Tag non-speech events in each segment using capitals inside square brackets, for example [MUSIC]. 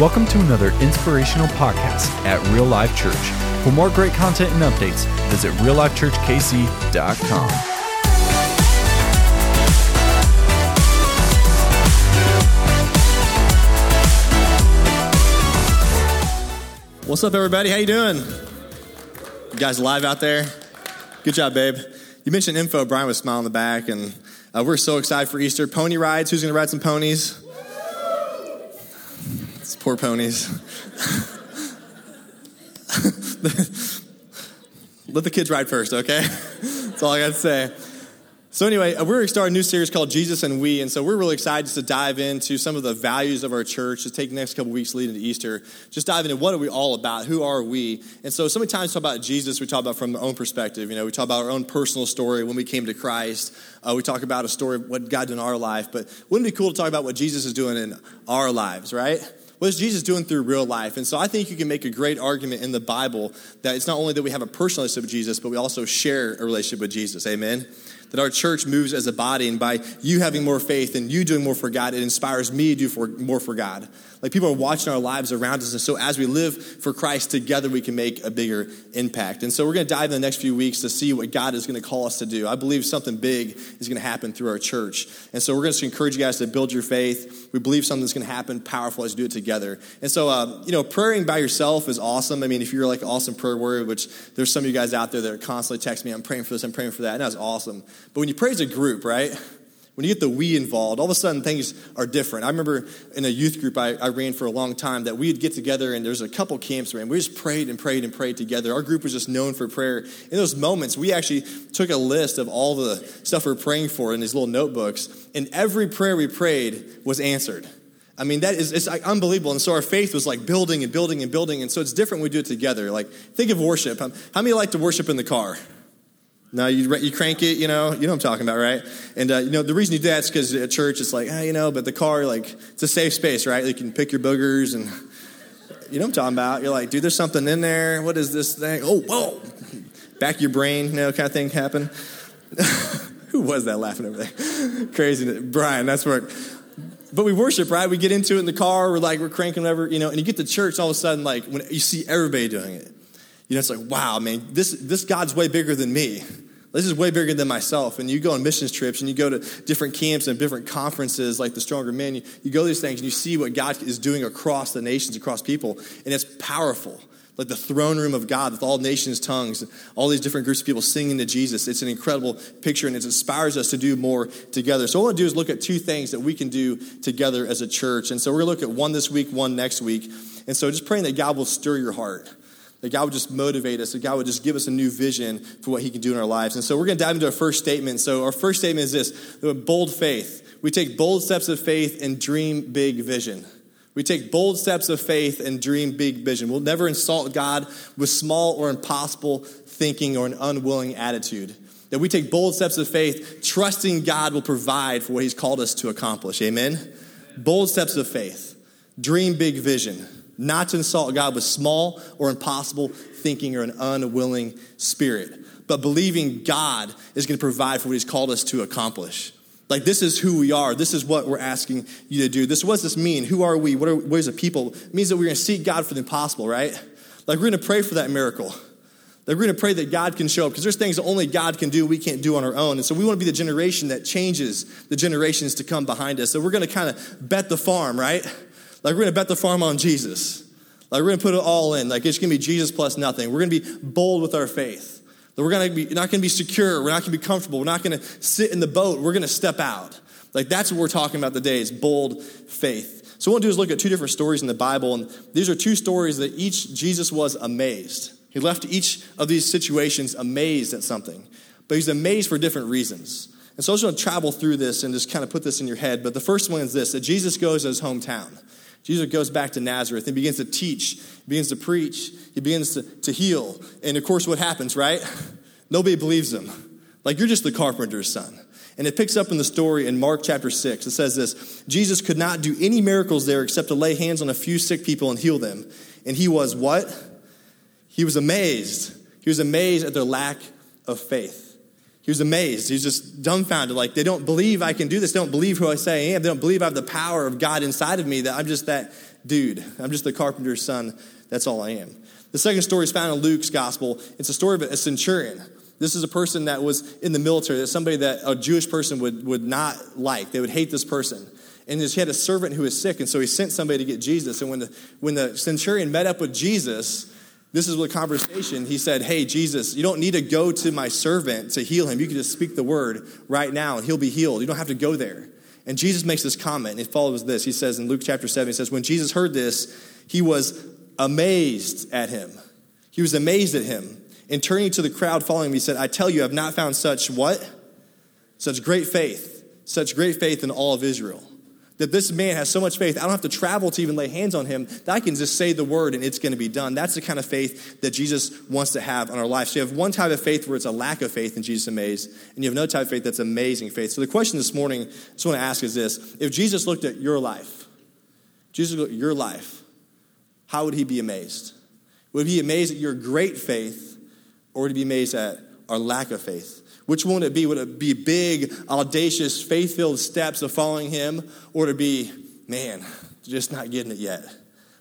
Welcome to another inspirational podcast at Real Life Church. For more great content and updates, visit reallifechurchkc.com. What's up, everybody? How you doing? You guys live out there? Good job, babe. You mentioned info. Brian was smiling in the back, and uh, we're so excited for Easter. Pony rides. Who's going to ride some ponies? Poor ponies. Let the kids ride first, okay? That's all I got to say. So, anyway, uh, we're starting a new series called Jesus and We. And so, we're really excited just to dive into some of the values of our church, just take the next couple weeks leading to Easter, just dive into what are we all about? Who are we? And so, so many times talk about Jesus, we talk about from our own perspective. You know, we talk about our own personal story when we came to Christ. Uh, we talk about a story of what God did in our life. But wouldn't it be cool to talk about what Jesus is doing in our lives, right? What is Jesus doing through real life? And so I think you can make a great argument in the Bible that it's not only that we have a personal relationship with Jesus, but we also share a relationship with Jesus. Amen? That our church moves as a body, and by you having more faith and you doing more for God, it inspires me to do for, more for God. Like people are watching our lives around us, and so as we live for Christ together, we can make a bigger impact. And so we're going to dive in the next few weeks to see what God is going to call us to do. I believe something big is going to happen through our church. And so we're going to encourage you guys to build your faith. We believe something's going to happen powerful as you do it together. And so, uh, you know, praying by yourself is awesome. I mean, if you're like awesome prayer warrior, which there's some of you guys out there that are constantly texting me, I'm praying for this, I'm praying for that, and that's awesome. But when you pray as a group, right? When you get the we involved, all of a sudden things are different. I remember in a youth group I, I ran for a long time that we'd get together and there's a couple camps we ran. We just prayed and prayed and prayed together. Our group was just known for prayer. In those moments, we actually took a list of all the stuff we're praying for in these little notebooks, and every prayer we prayed was answered. I mean, that is it's unbelievable. And so our faith was like building and building and building. And so it's different when we do it together. Like, think of worship. How many like to worship in the car? No, you, you crank it, you know, you know I'm talking about, right? And, uh, you know, the reason you do that is because at church it's like, ah, you know, but the car, like, it's a safe space, right? You can pick your boogers and, you know I'm talking about. You're like, dude, there's something in there. What is this thing? Oh, whoa. Back your brain, you know, kind of thing happen. [LAUGHS] Who was that laughing over there? [LAUGHS] Crazy. Brian, that's where. But we worship, right? We get into it in the car, we're like, we're cranking whatever, you know, and you get to church, all of a sudden, like, when you see everybody doing it, you know, it's like, wow, man, this, this God's way bigger than me. This is way bigger than myself. And you go on missions trips and you go to different camps and different conferences like the Stronger Men. You, you go these things and you see what God is doing across the nations, across people. And it's powerful. Like the throne room of God with all nations' tongues, all these different groups of people singing to Jesus. It's an incredible picture and it inspires us to do more together. So, what I want to do is look at two things that we can do together as a church. And so, we're going to look at one this week, one next week. And so, just praying that God will stir your heart that God would just motivate us, that God would just give us a new vision for what He can do in our lives. And so we're going to dive into our first statement. So, our first statement is this bold faith. We take bold steps of faith and dream big vision. We take bold steps of faith and dream big vision. We'll never insult God with small or impossible thinking or an unwilling attitude. That we take bold steps of faith, trusting God will provide for what He's called us to accomplish. Amen? Bold steps of faith, dream big vision not to insult God with small or impossible thinking or an unwilling spirit, but believing God is going to provide for what He's called us to accomplish. Like, this is who we are. This is what we're asking you to do. This, what does this mean? Who are we? What, are, what is a people? It means that we're going to seek God for the impossible, right? Like, we're going to pray for that miracle. Like, we're going to pray that God can show up because there's things that only God can do, we can't do on our own. And so we want to be the generation that changes the generations to come behind us. So we're going to kind of bet the farm, right? Like we're going to bet the farm on Jesus. Like we're going to put it all in. Like it's going to be Jesus plus nothing. We're going to be bold with our faith. That we're going to be not going to be secure. We're not going to be comfortable. We're not going to sit in the boat. We're going to step out. Like that's what we're talking about today is bold faith. So what we'll do is look at two different stories in the Bible, and these are two stories that each Jesus was amazed. He left each of these situations amazed at something, but he's amazed for different reasons. And so I just want to travel through this and just kind of put this in your head. But the first one is this that Jesus goes to his hometown. Jesus goes back to Nazareth and begins to teach, begins to preach, he begins to, to heal. And of course, what happens, right? [LAUGHS] Nobody believes him. Like, you're just the carpenter's son. And it picks up in the story in Mark chapter 6. It says this Jesus could not do any miracles there except to lay hands on a few sick people and heal them. And he was what? He was amazed. He was amazed at their lack of faith. He was amazed. He was just dumbfounded. Like, they don't believe I can do this. They don't believe who I say I am. They don't believe I have the power of God inside of me, that I'm just that dude. I'm just the carpenter's son. That's all I am. The second story is found in Luke's gospel. It's a story of a centurion. This is a person that was in the military, that somebody that a Jewish person would, would not like. They would hate this person. And he had a servant who was sick, and so he sent somebody to get Jesus. And when the, when the centurion met up with Jesus, this is what conversation. He said, Hey, Jesus, you don't need to go to my servant to heal him. You can just speak the word right now, and he'll be healed. You don't have to go there. And Jesus makes this comment, and it follows this. He says in Luke chapter 7, he says, When Jesus heard this, he was amazed at him. He was amazed at him. And turning to the crowd following him, he said, I tell you, I've not found such what? Such great faith, such great faith in all of Israel. That this man has so much faith, I don't have to travel to even lay hands on him, that I can just say the word and it's going to be done. That's the kind of faith that Jesus wants to have on our life. So you have one type of faith where it's a lack of faith in Jesus amazed, and you have another type of faith that's amazing faith. So the question this morning I just want to ask is this if Jesus looked at your life, Jesus looked at your life, how would he be amazed? Would he be amazed at your great faith, or would he be amazed at our lack of faith? Which one would it be? Would it be big, audacious, faith filled steps of following him, or to be, man, just not getting it yet?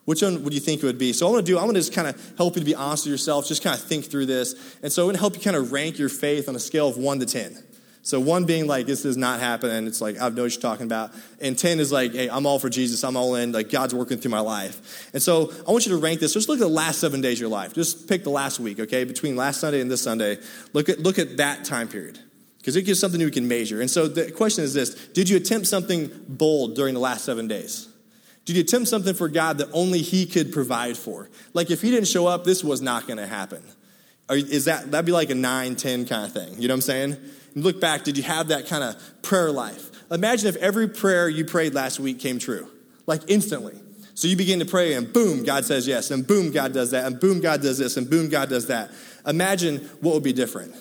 Which one would you think it would be? So, I want to do, I'm going to just kind of help you to be honest with yourself, just kind of think through this. And so, I'm going to help you kind of rank your faith on a scale of 1 to 10. So one being like, this does not happen, and it's like, I know what you're talking about. And 10 is like, hey, I'm all for Jesus, I'm all in, like God's working through my life. And so I want you to rank this. Just look at the last seven days of your life. Just pick the last week, okay? Between last Sunday and this Sunday. Look at, look at that time period. Because it gives something we can measure. And so the question is this Did you attempt something bold during the last seven days? Did you attempt something for God that only He could provide for? Like if He didn't show up, this was not going to happen. Or Is that, that'd be like a 9, 10 kind of thing. You know what I'm saying? Look back, did you have that kind of prayer life? Imagine if every prayer you prayed last week came true, like instantly. So you begin to pray, and boom, God says yes, and boom, God does that, and boom, God does this, and boom, God does that. Imagine what would be different.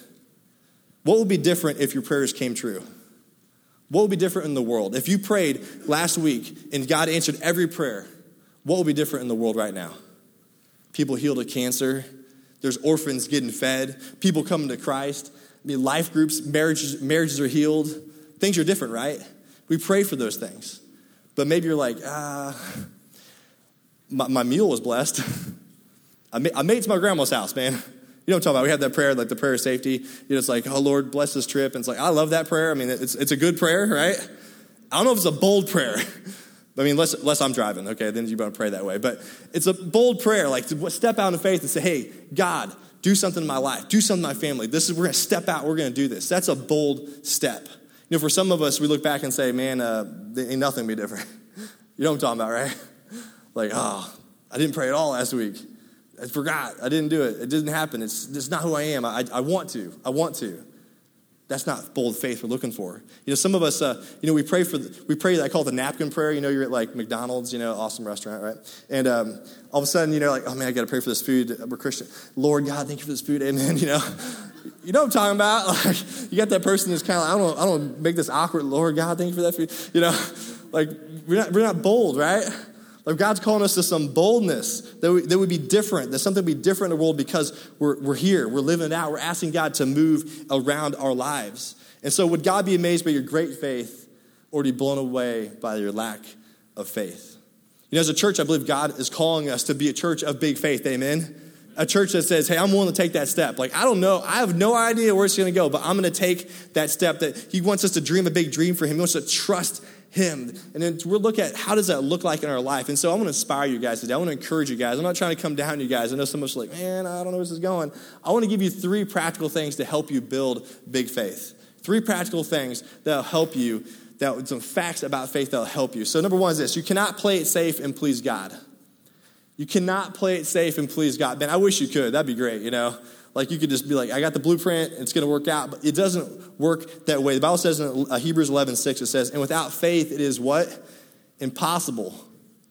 What would be different if your prayers came true? What would be different in the world? If you prayed last week and God answered every prayer, what would be different in the world right now? People healed of cancer, there's orphans getting fed, people coming to Christ, I mean, life groups, marriages, marriages are healed. Things are different, right? We pray for those things. But maybe you're like, ah, my, my meal was blessed. [LAUGHS] I, made, I made it to my grandma's house, man. You know what I'm talking about? We have that prayer, like the prayer of safety. You know, it's like, oh, Lord, bless this trip. And it's like, I love that prayer. I mean, it's, it's a good prayer, right? I don't know if it's a bold prayer. [LAUGHS] I mean, unless, unless I'm driving, okay, then you're going pray that way. But it's a bold prayer, like to step out in faith and say, hey, God, do something in my life, do something in my family. This is, we're going to step out, we're going to do this. That's a bold step. You know, for some of us, we look back and say, man, uh, ain't nothing be different. [LAUGHS] you know what I'm talking about, right? [LAUGHS] Like, oh, I didn't pray at all last week. I forgot. I didn't do it. It didn't happen. It's, it's not who I am. I, I want to. I want to. That's not bold faith we're looking for. You know, some of us, uh, you know, we pray for, the, we pray, I call it the napkin prayer. You know, you're at like McDonald's, you know, awesome restaurant, right? And um, all of a sudden, you know, like, oh man, I got to pray for this food. We're Christian. Lord God, thank you for this food. Amen. [LAUGHS] You know, you know what I'm talking about? [LAUGHS] Like, you got that person that's kind of, I don't, I don't make this awkward. Lord God, thank you for that food. You know, [LAUGHS] like we're not, we're not bold, right? Like God's calling us to some boldness that, we, that would be different, that something would be different in the world because we're, we're here, we're living it out, we're asking God to move around our lives. And so, would God be amazed by your great faith or be blown away by your lack of faith? You know, as a church, I believe God is calling us to be a church of big faith. Amen. A church that says, hey, I'm willing to take that step. Like, I don't know, I have no idea where it's going to go, but I'm going to take that step that He wants us to dream a big dream for Him. He wants to trust him. And then we'll look at how does that look like in our life. And so I want to inspire you guys today. I want to encourage you guys. I'm not trying to come down you guys. I know of us like, man, I don't know where this is going. I want to give you three practical things to help you build big faith. Three practical things that'll help you, that some facts about faith that'll help you. So number one is this you cannot play it safe and please God. You cannot play it safe and please God. Man, I wish you could. That'd be great, you know. Like you could just be like, I got the blueprint, it's going to work out. But it doesn't work that way. The Bible says in uh, Hebrews 11, 6, it says, and without faith, it is what? Impossible.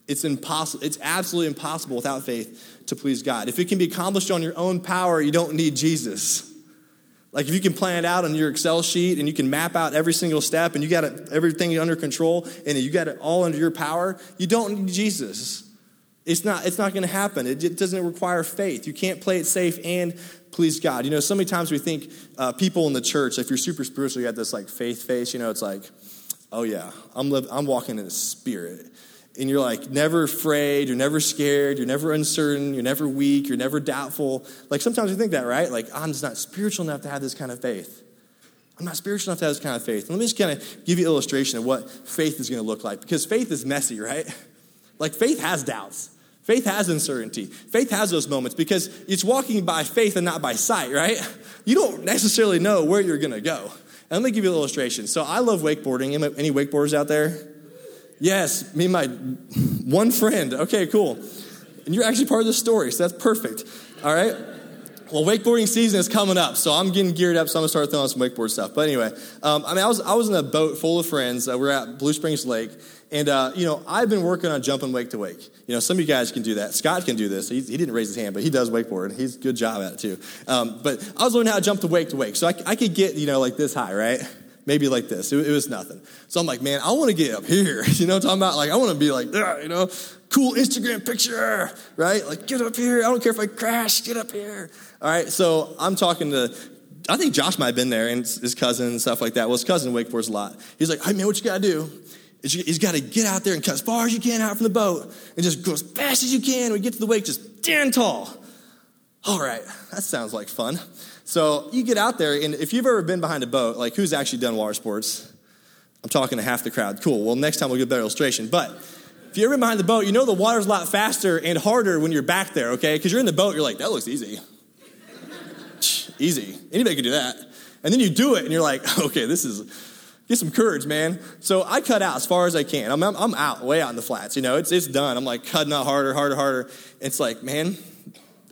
It's impossible. It's absolutely impossible without faith to please God. If it can be accomplished on your own power, you don't need Jesus. Like if you can plan it out on your Excel sheet and you can map out every single step and you got everything under control and you got it all under your power, you don't need Jesus. It's not, it's not going to happen. It, it, doesn't require faith. You can't play it safe and please God. You know, so many times we think uh, people in the church, if you're super spiritual, you got this like faith face, you know, it's like, oh yeah, I'm, I'm walking in the spirit. and you're like never afraid, you're never scared, you're never uncertain, you're never weak, you're never doubtful. Like sometimes we think that, right? Like, I'm just not spiritual enough to have this kind of faith. I'm not spiritual enough to have this kind of faith. And let me just kind of give you an illustration of what faith is going to look like because faith is messy, right? [LAUGHS] Like, faith has doubts. Faith has uncertainty. Faith has those moments because it's walking by faith and not by sight, right? You don't necessarily know where you're going to go. And let me give you an illustration. So I love wakeboarding. Any wakeboarders out there? Yes, me and my one friend. Okay, cool. And you're actually part of the story, so that's perfect. All right? Well, wakeboarding season is coming up, so I'm getting geared up, so I'm gonna start throwing some wakeboard stuff. But anyway, um, I mean, I was, I was in a boat full of friends. Uh, we're at Blue Springs Lake, and, uh, you know, I've been working on jumping wake to wake. You know, some of you guys can do that. Scott can do this. He, he didn't raise his hand, but he does wakeboard. He's good job at it, too. Um, but I was learning how to jump to wake to wake. So I, I could get, you know, like this high, right? maybe like this. It, it was nothing. So I'm like, man, I want to get up here. [LAUGHS] You know what I'm talking about? Like, I want to be like, you know, cool Instagram picture, right? Like, get up here. I don't care if I crash, get up here. All right. So I'm talking to, I think Josh might have been there and his cousin and stuff like that. Well, his cousin wakeboards a lot. He's like, hey, man, what you got to do? He's got to get out there and cut as far as you can out from the boat and just go as fast as you can. We get to the wake, just stand tall. All right, that sounds like fun. So you get out there, and if you've ever been behind a boat, like who's actually done water sports? I'm talking to half the crowd. Cool. Well, next time we'll get a better illustration. But if you're ever behind the boat, you know the water's a lot faster and harder when you're back there, okay? Because you're in the boat, you're like, that looks easy. [LAUGHS] easy. Anybody can do that. And then you do it, and you're like, [LAUGHS] okay, this is, get some courage, man. So I cut out as far as I can. I'm, I'm, out, way out in the flats, you know, it's, it's done. I'm like cutting out harder, harder, harder. It's like, man,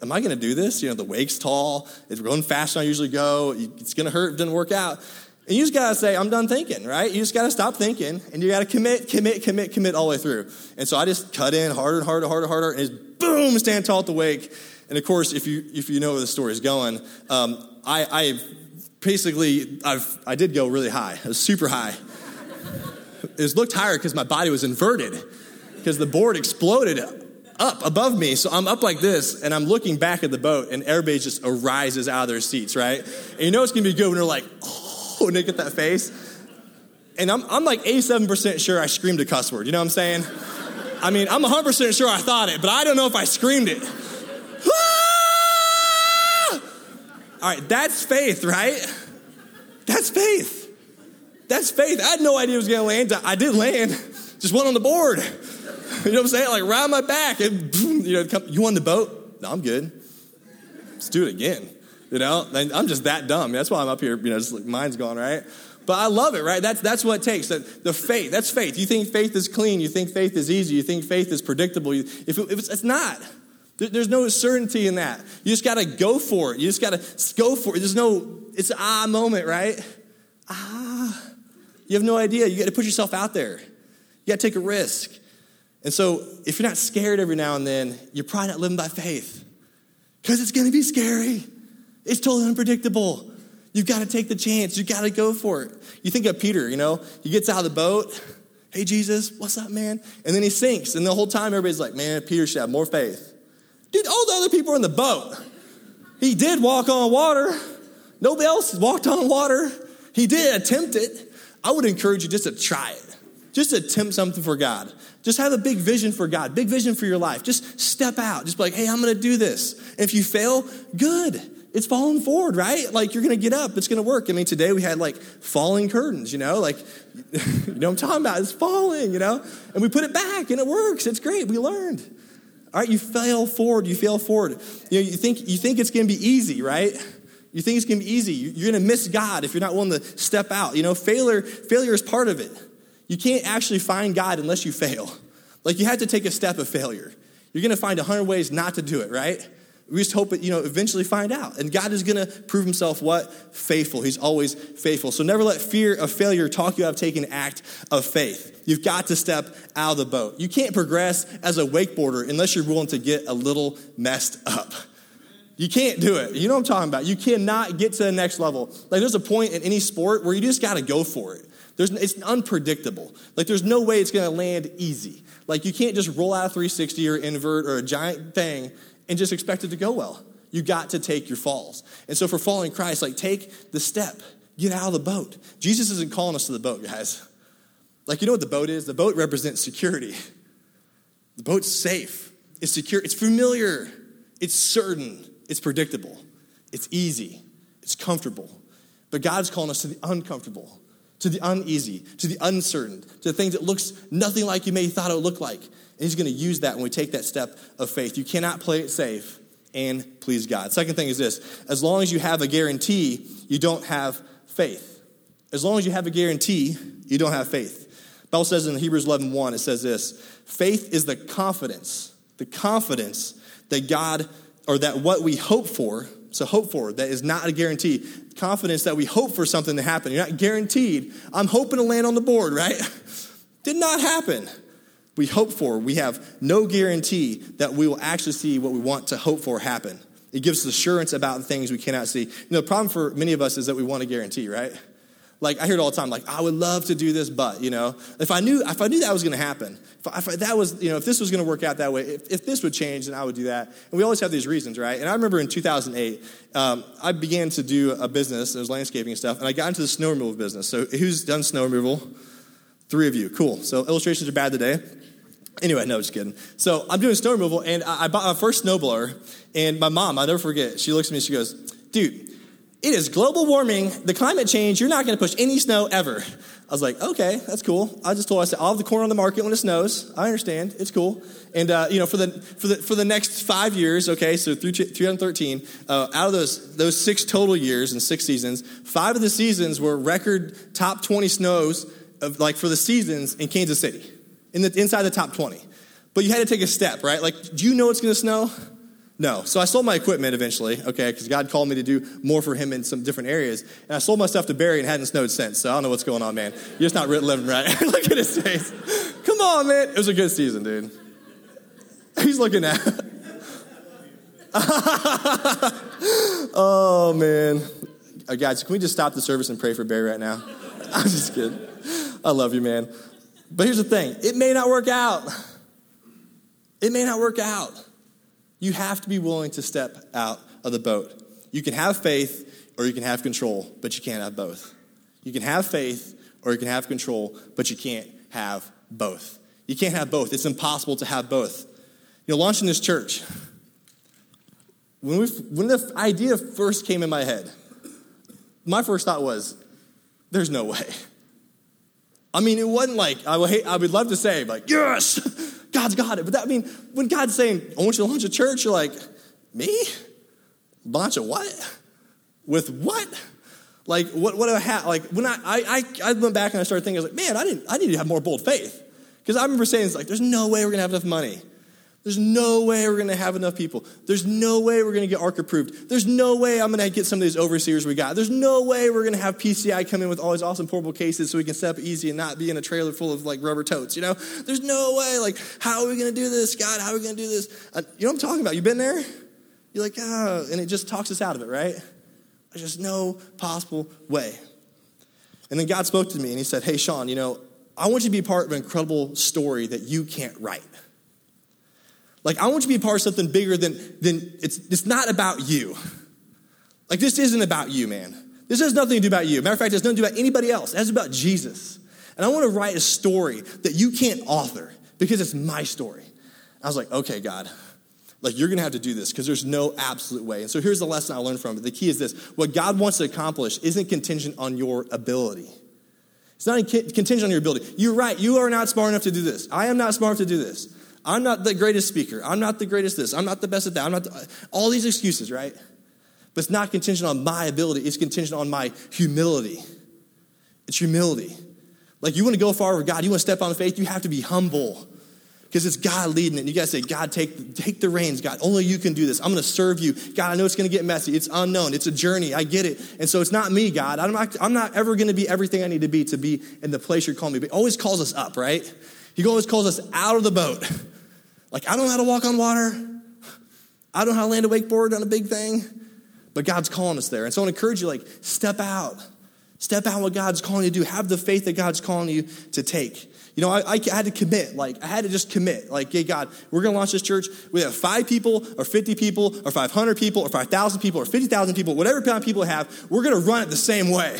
am I going to do this? You know, the wake's tall, it's going faster than I usually go, it's going to hurt, it doesn't work out. And you just got to say, I'm done thinking, right? You just got to stop thinking and you got to commit, commit, commit, commit all the way through. And so I just cut in harder and harder, harder, harder, and just boom, stand tall at the wake. And of course, if you, if you know where the story is going, um, I, I basically, I've, I did go really high. It was [LAUGHS] super high. it looked higher because my body was inverted because the board exploded up above me. So I'm up like this, and I'm looking back at the boat, and everybody just arises out of their seats, right? And you know it's gonna be good when they're like, oh, and they get that face. And I'm, I'm like 87% sure I screamed a cuss word. You know what I'm saying? I mean, I'm 100% sure I thought it, but I don't know if I screamed it. All right, that's faith, right? That's faith. That's faith. I had no idea it was going to land. I did land, just went on the board. [LAUGHS] You know what I'm saying? Like round my back and you know, you on the boat? No, I'm good. Let's do it again. You know, I'm just that dumb. That's why I'm up here. You know, just like mine's gone right. But I love it, right? That's that's what it takes. That the faith. That's faith. You think faith is clean. You think faith is easy. You think faith is predictable. You, if, it, if it's, it's not. There's no certainty in that. You just got to go for it. You just got to go for it. There's no. It's ah moment, right? Ah. You have no idea. You got to put yourself out there. You got to take a risk. And so, if you're not scared every now and then, you're probably not living by faith because it's going to be scary. It's totally unpredictable. You've got to take the chance. You've got to go for it. You think of Peter, you know, he gets out of the boat. Hey, Jesus, what's up, man? And then he sinks. And the whole time, everybody's like, man, Peter should have more faith. Dude, all the other people are in the boat. He did walk on water. Nobody else walked on water. He did attempt it. I would encourage you just to try it. Just attempt something for God. Just have a big vision for God, big vision for your life. Just step out. Just be like, hey, I'm going to do this. And if you fail, good. It's falling forward, right? Like you're going to get up. It's going to work. I mean, today we had like falling curtains, you know, like, [LAUGHS] you know I'm talking about? It's falling, you know, and we put it back and it works. It's great. We learned. All right, you fail forward. You fail forward. You know, you think, you think it's going to be easy, right? You think it's going to be easy. You're going to miss God if you're not willing to step out. You know, failure, failure is part of it. You can't actually find God unless you fail. Like you have to take a step of failure. You're going to find a hundred ways not to do it, right? We just hope that, you know, eventually find out. And God is going to prove himself what? Faithful. He's always faithful. So never let fear of failure talk you out of taking an act of faith. You've got to step out of the boat. You can't progress as a wakeboarder unless you're willing to get a little messed up. You can't do it. You know what I'm talking about. You cannot get to the next level. Like there's a point in any sport where you just got to go for it. There's, it's unpredictable. Like, there's no way it's going to land easy. Like, you can't just roll out a 360 or invert or a giant thing and just expect it to go well. You got to take your falls. And so, for following Christ, like, take the step, get out of the boat. Jesus isn't calling us to the boat, guys. Like, you know what the boat is? The boat represents security. The boat's safe, it's secure, it's familiar, it's certain, it's predictable, it's easy, it's comfortable. But God's calling us to the uncomfortable, to the uneasy, to the uncertain, to the things that looks nothing like you may have thought it would look like. And he's going to use that when we take that step of faith. You cannot play it safe and please God. Second thing is this as long as you have a guarantee, you don't have faith. As long as you have a guarantee, you don't have faith. Bible says in Hebrews 11 1, it says this faith is the confidence, the confidence that God, or that what we hope for, so hope for, that is not a guarantee. Confidence that we hope for something to happen. You're not guaranteed. I'm hoping to land on the board, right? [LAUGHS] Did not happen. We hope for, we have no guarantee that we will actually see what we want to hope for happen. It gives us assurance about things we cannot see. You know, the problem for many of us is that we want a guarantee, right? Like I hear it all the time, like I would love to do this, but you know, if I knew if I knew that was going to happen, if, if that was you know if this was going to work out that way, if, if, this would change, then I would do that. And we always have these reasons, right? And I remember in 2008, um, I began to do a business, it was landscaping and stuff, and I got into the snow removal business. So who's done snow removal? Three of you, cool. So illustrations are bad today. Anyway, no, just kidding. So I'm doing snow removal, and I, I bought my first snowblower, and my mom, I'll never forget, she looks at me, she goes, dude it is global warming, the climate change, you're not going to push any snow ever. I was like, okay, that's cool. I just told her, I said, I'll have the corn on the market when it snows. I understand. It's cool. And, uh, you know, for the, for, the, for the next five years, okay, so through 2013, uh, out of those, those six total years and six seasons, five of the seasons were record top 20 snows of, like for the seasons in Kansas City, in the, inside the top 20. But you had to take a step, right? Like, do you know it's going to snow? No. So I sold my equipment eventually, okay, because God called me to do more for Him in some different areas. And I sold my stuff to Barry and hadn't snowed since. So I don't know what's going on, man. You're just not living right. [LAUGHS] Look at his face. Come on, man. It was a good season, dude. [LAUGHS] He's looking at. [LAUGHS] oh, man. Uh, guys, can we just stop the service and pray for Barry right now? I'm just kidding. I love you, man. But here's the thing it may not work out. It may not work out. You have to be willing to step out of the boat. You can have faith or you can have control, but you can't have both. You can have faith or you can have control, but you can't have both. You can't have both. It's impossible to have both. You know, launching this church, when, we, when the idea first came in my head, my first thought was, there's no way. I mean, it wasn't like, I would, hate, I would love to say, like, yes, [LAUGHS] God's got it. But that, I mean, when God's saying, I want you to launch a church, you're like, me? Launch a what? With what? Like, what, what I have? Like, when I, I, I went back and I started thinking, I was like, man, I, didn't, I need to have more bold faith. Because I remember saying, it's like, there's no way we're going to have enough money. There's no way we're going to have enough people. There's no way we're going to get ARC approved. There's no way I'm going to get some of these overseers we got. There's no way we're going to have PCI come in with all these awesome portable cases so we can step easy and not be in a trailer full of like rubber totes, you know? There's no way. Like, how are we going to do this, God? How are we going to do this? Uh, you know what I'm talking about? You've been there? You're like, oh, and it just talks us out of it, right? There's just no possible way. And then God spoke to me and he said, hey, Sean, you know, I want you to be part of an incredible story that you can't write. Like, I want you to be a part of something bigger than, than it's, it's not about you. Like, this isn't about you, man. This has nothing to do about you. Matter of fact, it has nothing to do about anybody else. It's about Jesus. And I want to write a story that you can't author because it's my story. I was like, okay, God, like you're going to have to do this because there's no absolute way. And so here's the lesson I learned from it. The key is this what God wants to accomplish isn't contingent on your ability. It's not contingent on your ability. You're right. You are not smart enough to do this. I am not smart enough to do this. I'm not the greatest speaker. I'm not the greatest this. I'm not the best at that. I'm not the, all these excuses, right? But it's not contingent on my ability. It's contingent on my humility. It's humility. Like you want to go far with God, you want to step on faith, you have to be humble. Because it's God leading it. And you to say, God, take, take the reins. God, only you can do this. I'm going to serve you. God, I know it's going to get messy. It's unknown. It's a journey. I get it. And so it's not me, God. I'm not, I'm not ever going to be everything I need to be to be in the place you're calling me. But always calls us up, right? He always calls us out of the boat. [LAUGHS] Like, I don't know how to walk on water. I don't know how to land a wakeboard on a big thing. But God's calling us there. And so I encourage you, like, step out. Step out what God's calling you to do. Have the faith that God's calling you to take. You know, I, I, had to commit. Like, I had to just commit. Like, hey, God, we're going to launch this church. We have five people, or 50 people, or 500 people, or 5,000 people, or 50,000 people, whatever kind of people have, we're going to run it the same way.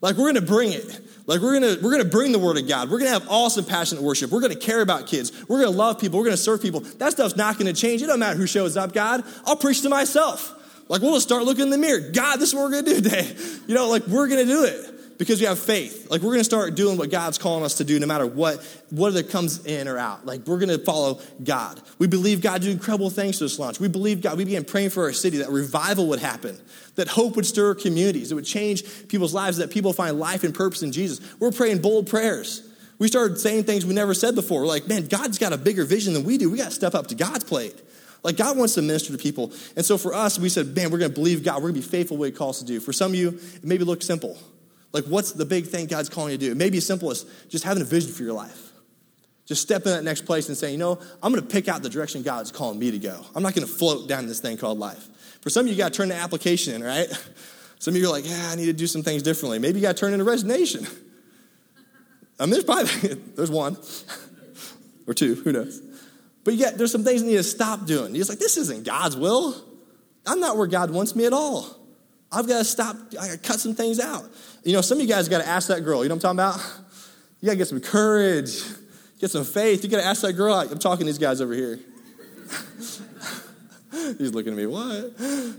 Like, we're going to bring it. Like we're gonna we're gonna bring the word of God. We're gonna have awesome, passionate worship. We're gonna care about kids. We're gonna love people. We're gonna serve people. That stuff's not gonna change. It don't matter who shows up. God, I'll preach to myself. Like we'll just start looking in the mirror. God, this is what we're gonna do today. [LAUGHS] You know, like we're gonna do it because we have faith. Like we're going to start doing what God's calling us to do no matter what, whether comes in or out. Like we're going to follow God. We believe God do incredible things to this launch. We believe God, we began praying for our city that revival would happen, that hope would stir communities, it would change people's lives, that people find life and purpose in Jesus. We're praying bold prayers. We started saying things we never said before. We're like, man, God's got a bigger vision than we do. We got to step up to God's plate. Like God wants to minister to people. And so for us, we said, man, we're going to believe God. We're going to be faithful what he calls to do. For some of you, it maybe looks simple. Like, what's the big thing God's calling you to do? It may be as simple as just having a vision for your life. Just step in that next place and say, you know, I'm going to pick out the direction God's calling me to go. I'm not going to float down this thing called life. For some of you, you got to turn the application in, right? [LAUGHS] Some of you are like, yeah, I need to do some things differently. Maybe you got to turn in a resignation. [LAUGHS] I mean, there's probably, [LAUGHS] there's one or two, who knows? But yet, there's some things you need to stop doing. Just like, this isn't God's will. I'm not where God wants me at all. I've got to stop, I got to cut some things out. You know, some of you guys got to ask that girl, you know what I'm talking about? You got to get some courage, get some faith. You got to ask that girl. I'm talking to these guys over here. [LAUGHS] He's looking at me, what?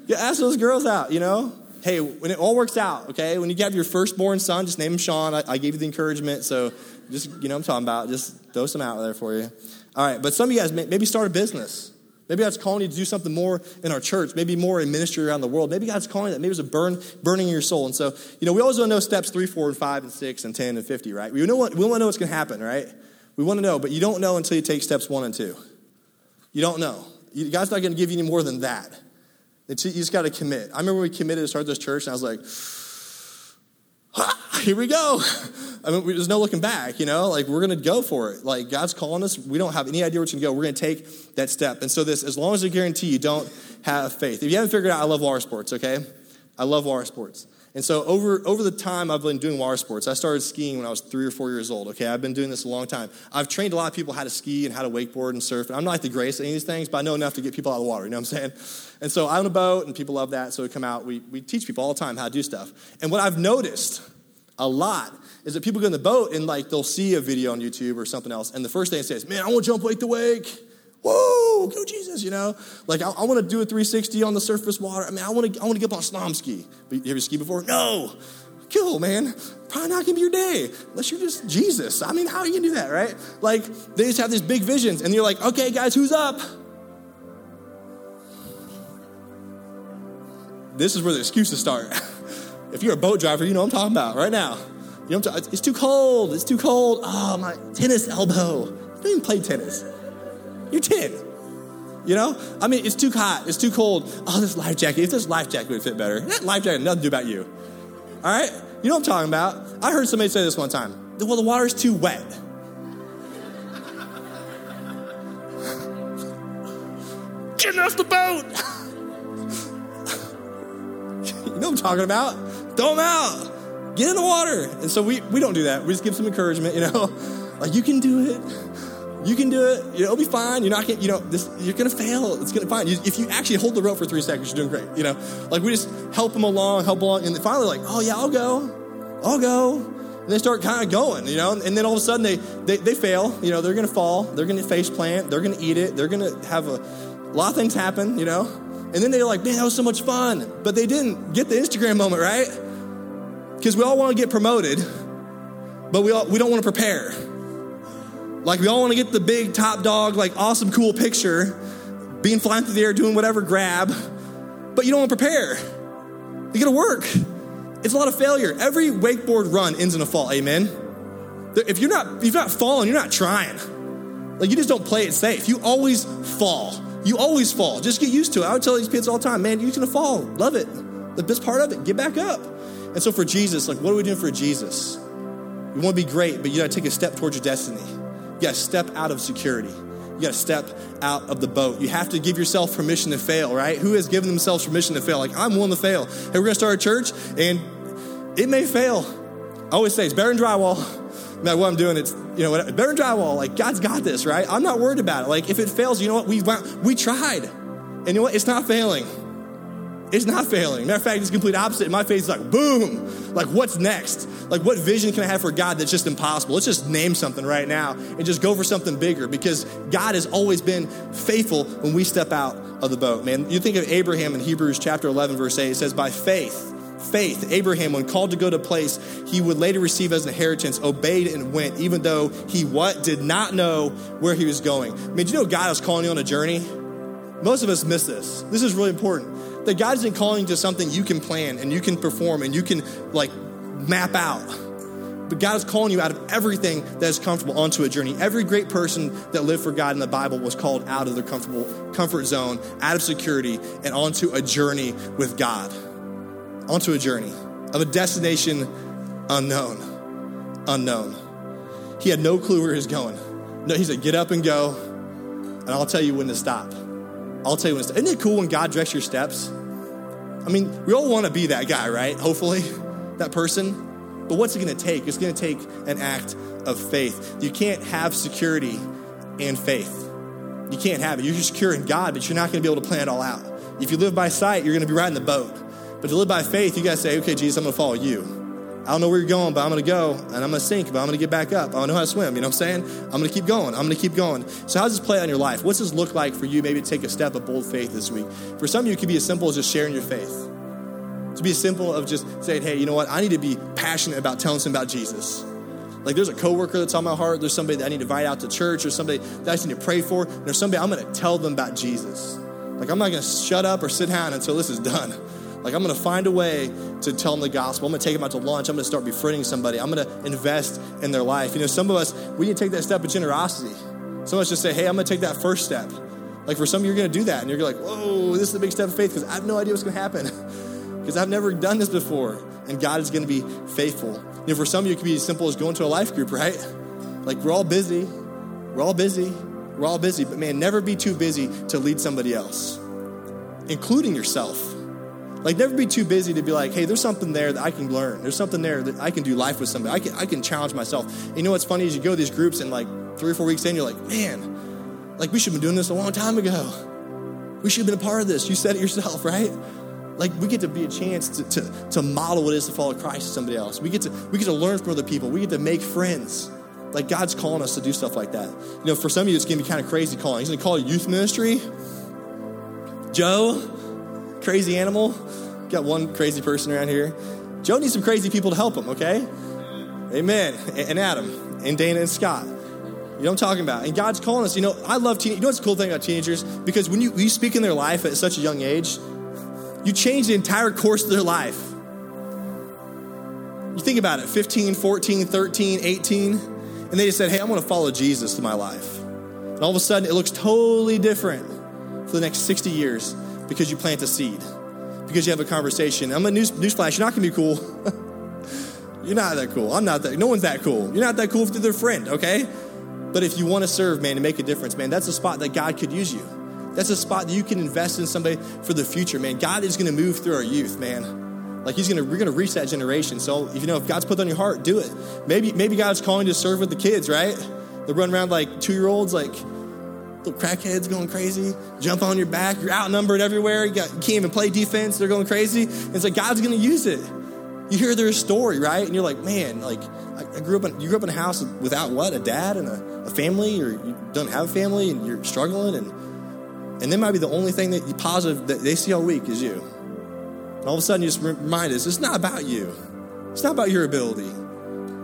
You ask those girls out, you know? Hey, when it all works out, okay? When you have your firstborn son, just name him Sean. I, I gave you the encouragement, so just, you know I'm talking about. Just throw some out there for you. All right, but some of you guys maybe start a business. Maybe God's calling you to do something more in our church, maybe more in ministry around the world. Maybe God's calling you that. Maybe there's a burn, burning in your soul. And so, you know, we always want to know steps three, four, and five, and six, and 10, and 50, right? We, know what, we want to know what's going to happen, right? We want to know, but you don't know until you take steps one and two. You don't know. God's not going to give you any more than that. You just got to commit. I remember we committed to start this church, and I was like, Ah, here we go. I mean, there's no looking back, you know? Like, we're going to go for it. Like, God's calling us. We don't have any idea where it's going to go. We're going to take that step. And so, this, as long as I guarantee you don't have faith. If you haven't figured out, I love water sports, okay? I love water sports. And so over, over the time I've been doing water sports, I started skiing when I was three or four years old. Okay, I've been doing this a long time. I've trained a lot of people how to ski and how to wakeboard and surf. And I'm not like the greatest at any of these things, but I know enough to get people out of the water. You know what I'm saying? And so I own a boat, and people love that. So we come out, we, we teach people all the time how to do stuff. And what I've noticed a lot is that people go in the boat and like they'll see a video on YouTube or something else, and the first thing they say is, "Man, I want to jump wake to wake." Whoa, go Jesus, you know? Like, I, I want to do a 360 on the surface water. I mean, I want to I want to get up on slalom ski. But you ever ski before? No. Cool, man. Probably not gonna be your day unless you're just Jesus. I mean, how are you gonna do that, right? Like, they just have these big visions, and you're like, okay, guys, who's up? This is where the excuses start. [LAUGHS] if you're a boat driver, you know I'm talking about right now. You know, it's too cold. It's too cold. Oh, my tennis elbow. You don't even play tennis. You're 10. You know? I mean, it's too hot. It's too cold. Oh, this life jacket. If this life jacket would fit better. That life jacket nothing to do about you. All right? You know what I'm talking about. I heard somebody say this one time. Well, the water's too wet. [LAUGHS] Get off the boat. [LAUGHS] you know what I'm talking about. Throw them out. Get in the water. And so we, we don't do that. We just give some encouragement, you know. [LAUGHS] Like, you can do it. You can do it. It'll be fine. You're not gonna, you know, this, you're gonna fail. It's gonna be fine. You, if you actually hold the rope for three seconds, you're doing great. You know, like we just help them along, help along, and finally, like, oh yeah, I'll go, I'll go. And they start kind of going, you know, and then all of a sudden they, they, they fail. You know, they're gonna fall. They're gonna face plant. They're gonna eat it. They're gonna have a, a lot of things happen. You know, and then they're like, man, that was so much fun, but they didn't get the Instagram moment, right? Because we all want to get promoted, but we all, we don't want to prepare. Like we all want to get the big top dog, like awesome, cool picture, being flying through the air, doing whatever grab, but you don't want to prepare. You got to work. It's a lot of failure. Every wakeboard run ends in a fall. Amen. If you're not, if you're not falling, you're not trying. Like you just don't play it safe. You always fall. You always fall. Just get used to it. I would tell these kids all the time, man, you're gonna fall. Love it. The best part of it, get back up. And so for Jesus, like, what are we doing for Jesus? You want to be great, but you got to take a step towards your destiny. You got to step out of security. You got to step out of the boat. You have to give yourself permission to fail, right? Who has given themselves permission to fail? Like, I'm willing to fail. Hey, we're going to start a church, and it may fail. I always say it's better than drywall. No matter what I'm doing, it's you know better than drywall. Like God's got this, right? I'm not worried about it. Like if it fails, you know what? We we tried, and you know what? It's not failing. It's not failing. Matter of fact, it's complete opposite. My faith is like, boom. Like, what's next? Like, what vision can I have for God that's just impossible? Let's just name something right now and just go for something bigger because God has always been faithful when we step out of the boat, man. You think of Abraham in Hebrews chapter 11, verse 8, it says, by faith, faith, Abraham, when called to go to a place he would later receive as an inheritance, obeyed and went, even though he what? Did not know where he was going. I mean, do you know God is calling you on a journey? Most of us miss this. This is really important. That God isn't calling you to something you can plan and you can perform and you can like map out. But God is calling you out of everything that is comfortable onto a journey. Every great person that lived for God in the Bible was called out of their comfortable comfort zone, out of security, and onto a journey with God onto a journey of a destination unknown. Unknown. He had no clue where he was going. No, he said, get up and go, and I'll tell you when to stop. I'll tell you stop. Isn't it cool when God directs your steps? I mean, we all want to be that guy, right? Hopefully, [LAUGHS] that person. But what's it going to take? It's going to take an act of faith. You can't have security and faith. You can't have it. You're secure in God, but you're not going to be able to plan it all out. If you live by sight, you're going to be riding the boat. But to live by faith, you got to say, okay, Jesus, I'm going to follow you. I don't know where you're going, but I'm going to go and I'm going to sink, but I'm going to get back up. I don't know how to swim. You know what I'm saying? I'm going to keep going. I'm going to keep going. So, how does this play out in your life? What's this look like for you maybe take a step of bold faith this week? For some of you, it could be as simple as just sharing your faith. To be as simple of just saying, hey, you know what? I need to be passionate about telling some about Jesus. Like there's a coworker that's on my heart. There's somebody that I need to invite out to church. There's somebody that I just need to pray for. There's somebody I'm going to tell them about Jesus. Like I'm not going to shut up or sit down until this is done. Like, I'm going to find a way to tell them the gospel. I'm going to take them out to lunch. I'm going to start befriending somebody. I'm going to invest in their life. You know, some of us, we need to take that step of generosity. Some of us just say, hey, I'm going to take that first step. Like, for some of you, you're going to do that. And you're like, whoa, this is a big step of faith because I have no idea what's going to happen. [LAUGHS] Because I've never done this before. And God is going to be faithful. You know, for some of you, it could be as simple as going to a life group, right? Like, we're all busy. We're all busy. We're all busy. But man, never be too busy to lead somebody else, including yourself. Like, never be too busy to be like, hey, there's something there that I can learn. There's something there that I can do life with somebody. I can, I can challenge myself. And you know what's funny is you go to these groups and like three or four weeks in, you're like, man, like we should have been doing this a long time ago. We should have been a part of this. You said it yourself, [LAUGHS] right? Like we get to be a chance to, to, to model what it is to follow Christ to somebody else. We get to we get to learn from other people. We get to make friends. Like God's calling us to do stuff like that. You know, for some of you, it's gonna be kind of crazy calling. He's gonna call you youth ministry. Joe, crazy animal. Got one crazy person around here. Joe needs some crazy people to help him, okay? Amen. And Adam, and Dana, and Scott. You know I'm talking about? And God's calling us. You know, I love teenagers. You know what's the cool thing about teenagers? Because when you, you speak in their life at such a young age, you change the entire course of their life. You think about it 15, 14, 13, 18, and they just said, Hey, I want to follow Jesus to my life. And all of a sudden, it looks totally different for the next 60 years because you plant a seed, because you have a conversation. I'm a news newsflash. You're not gonna be cool. [LAUGHS] you're not that cool. I'm not that. No one's that cool. You're not that cool if they're their friend. Okay. But if you want to serve, man, and make a difference, man, that's a spot that God could use you. That's a spot that you can invest in somebody for the future, man. God is to move through our youth, man. Like he's gonna, we're gonna reach that generation. So if you know if God's put on your heart, do it. Maybe, maybe God's calling to serve with the kids, right? They run around like two year olds, like little crackheads going crazy, jump on your back, you're outnumbered everywhere, you, got, you can't even play defense, they're going crazy. It's like God's gonna use it. You hear their story, right? And you're like, man, like I, grew up in you grew up in a house without what? A dad and a, a family, or you don't have a family and you're struggling and and then might be the only thing that you positive that they see all week is you. And all of a sudden you just remind us, it's not about you. It's not about your ability.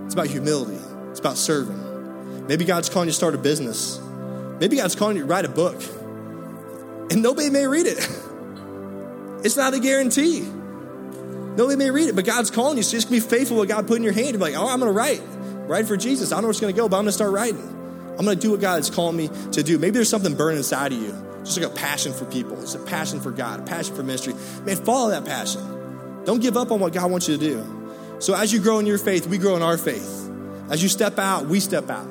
It's about humility. It's about serving. Maybe God's calling you to start a business. Maybe God's calling you to write a book, and nobody may read it. [LAUGHS] It's not a guarantee. Nobody may read it, but God's calling you. So just be faithful what God put in your hand. Be like, oh, I'm going to write. Write for Jesus. I don't know where it's going to go, but I'm going to start writing. I'm going to do what God God's calling me to do. Maybe there's something burning inside of you. Just like a passion for people. It's a passion for God, a passion for ministry. Man, follow that passion. Don't give up on what God wants you to do. So as you grow in your faith, we grow in our faith. As you step out, we step out.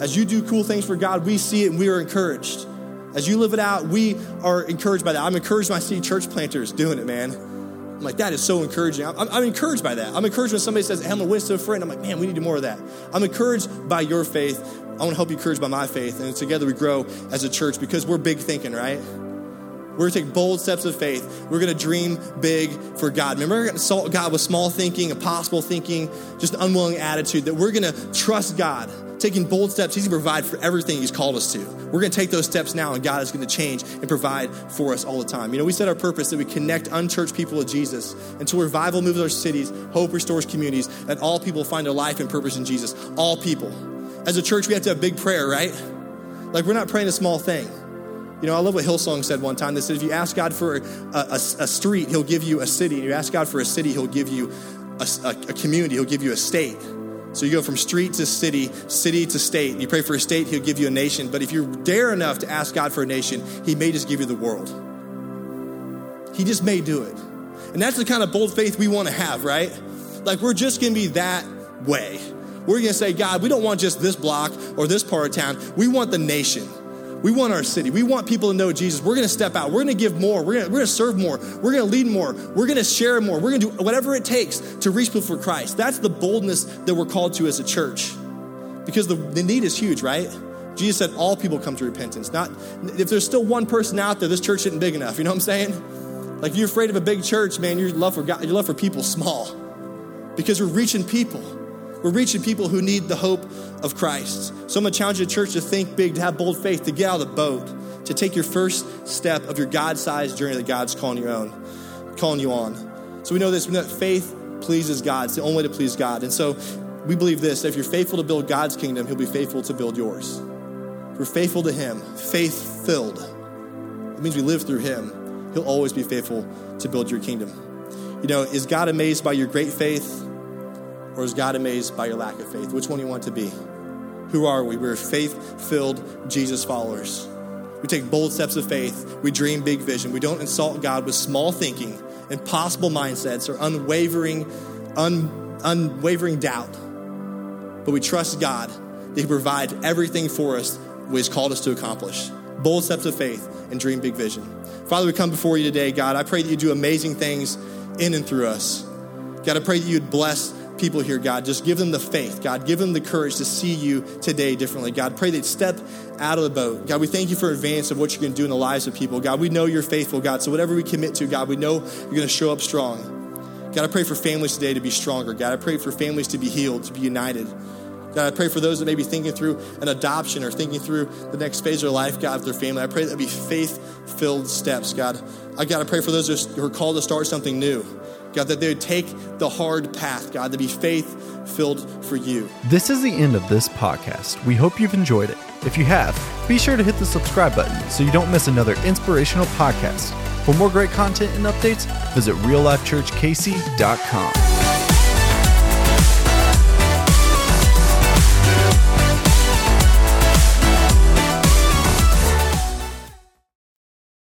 As you do cool things for God, we see it and we are encouraged. As you live it out, we are encouraged by that. I'm encouraged when I see church planters doing it, man. I'm like, that is so encouraging. I'm, I'm, encouraged by that. I'm encouraged when somebody says, hey, I'm to witness to a friend. I'm like, man, we need to do more of that. I'm encouraged by your faith. I want to help you encouraged by my faith. And together we grow as a church because we're big thinking, right? We're going to take bold steps of faith. We're going to dream big for God. Remember, we're going to insult God with small thinking, impossible thinking, just an unwilling attitude, that we're going to trust God taking bold steps. He's going to provide for everything He's called us to. We're going to take those steps now, and God is going to change and provide for us all the time. You know, we set our purpose that we connect unchurched people with Jesus until revival moves our cities, hope restores communities, and all people find their life and purpose in Jesus. All people. As a church, we have to have big prayer, right? Like, we're not praying a small thing. You know, I love what Hillsong said one time. They said, if you ask God for a, a, a street, He'll give you a city. And you ask God for a city, He'll give you a, a community, He'll give you a state. So you go from street to city, city to state. You pray for a state, he'll give you a nation. But if you dare enough to ask God for a nation, he may just give you the world. He just may do it. And that's the kind of bold faith we want to have, right? Like we're just going to be that way. We're going to say, God, we don't want just this block or this part of town. We want the nation. We want our city. We want people to know Jesus. We're going to step out. We're going to give more. We're going to, serve more. We're going to lead more. We're going to share more. We're going to do whatever it takes to reach people for Christ. That's the boldness that we're called to as a church because the, the need is huge, right? Jesus said all people come to repentance. Not if there's still one person out there, this church isn't big enough. You know what I'm saying? Like if you're afraid of a big church, man, your love for God, your love for people small. Because we're reaching people. We're reaching people who need the hope of Christ. So I'm to challenge the church to think big, to have bold faith, to get out of the boat, to take your first step of your God-sized journey that God's calling you on, calling you on. So we know this, we know that faith pleases God. It's the only way to please God. And so we believe this, if you're faithful to build God's kingdom, he'll be faithful to build yours. If we're faithful to him, faith-filled, it means we live through him. He'll always be faithful to build your kingdom. You know, is God amazed by your great faith? Or is God amazed by your lack of faith? Which one do you want to be? Who are we? We're faith filled Jesus followers. We take bold steps of faith. We dream big vision. We don't insult God with small thinking, impossible mindsets, or unwavering, un, unwavering doubt. But we trust God that He provides everything for us what He's called us to accomplish. Bold steps of faith and dream big vision. Father, we come before you today, God. I pray that you do amazing things in and through us. God, I pray that you'd bless people here, God. Just give them the faith, God. Give them the courage to see you today differently, God. Pray they'd step out of the boat. God, we thank you for advance of what you're going to do in the lives of people. God, we know you're faithful, God. So whatever we commit to, God, we know you're going to show up strong. God, I pray for families today to be stronger. God, I pray for families to be healed, to be united. God, I pray for those that may be thinking through an adoption or thinking through the next phase of their life, God, with their family. I pray that be faith filled steps, God. I got to pray for those who are called to start something new. God, that they would take the hard path, God, to be faith filled for you. This is the end of this podcast. We hope you've enjoyed it. If you have, be sure to hit the subscribe button so you don't miss another inspirational podcast. For more great content and updates, visit reallifechurchkc.com.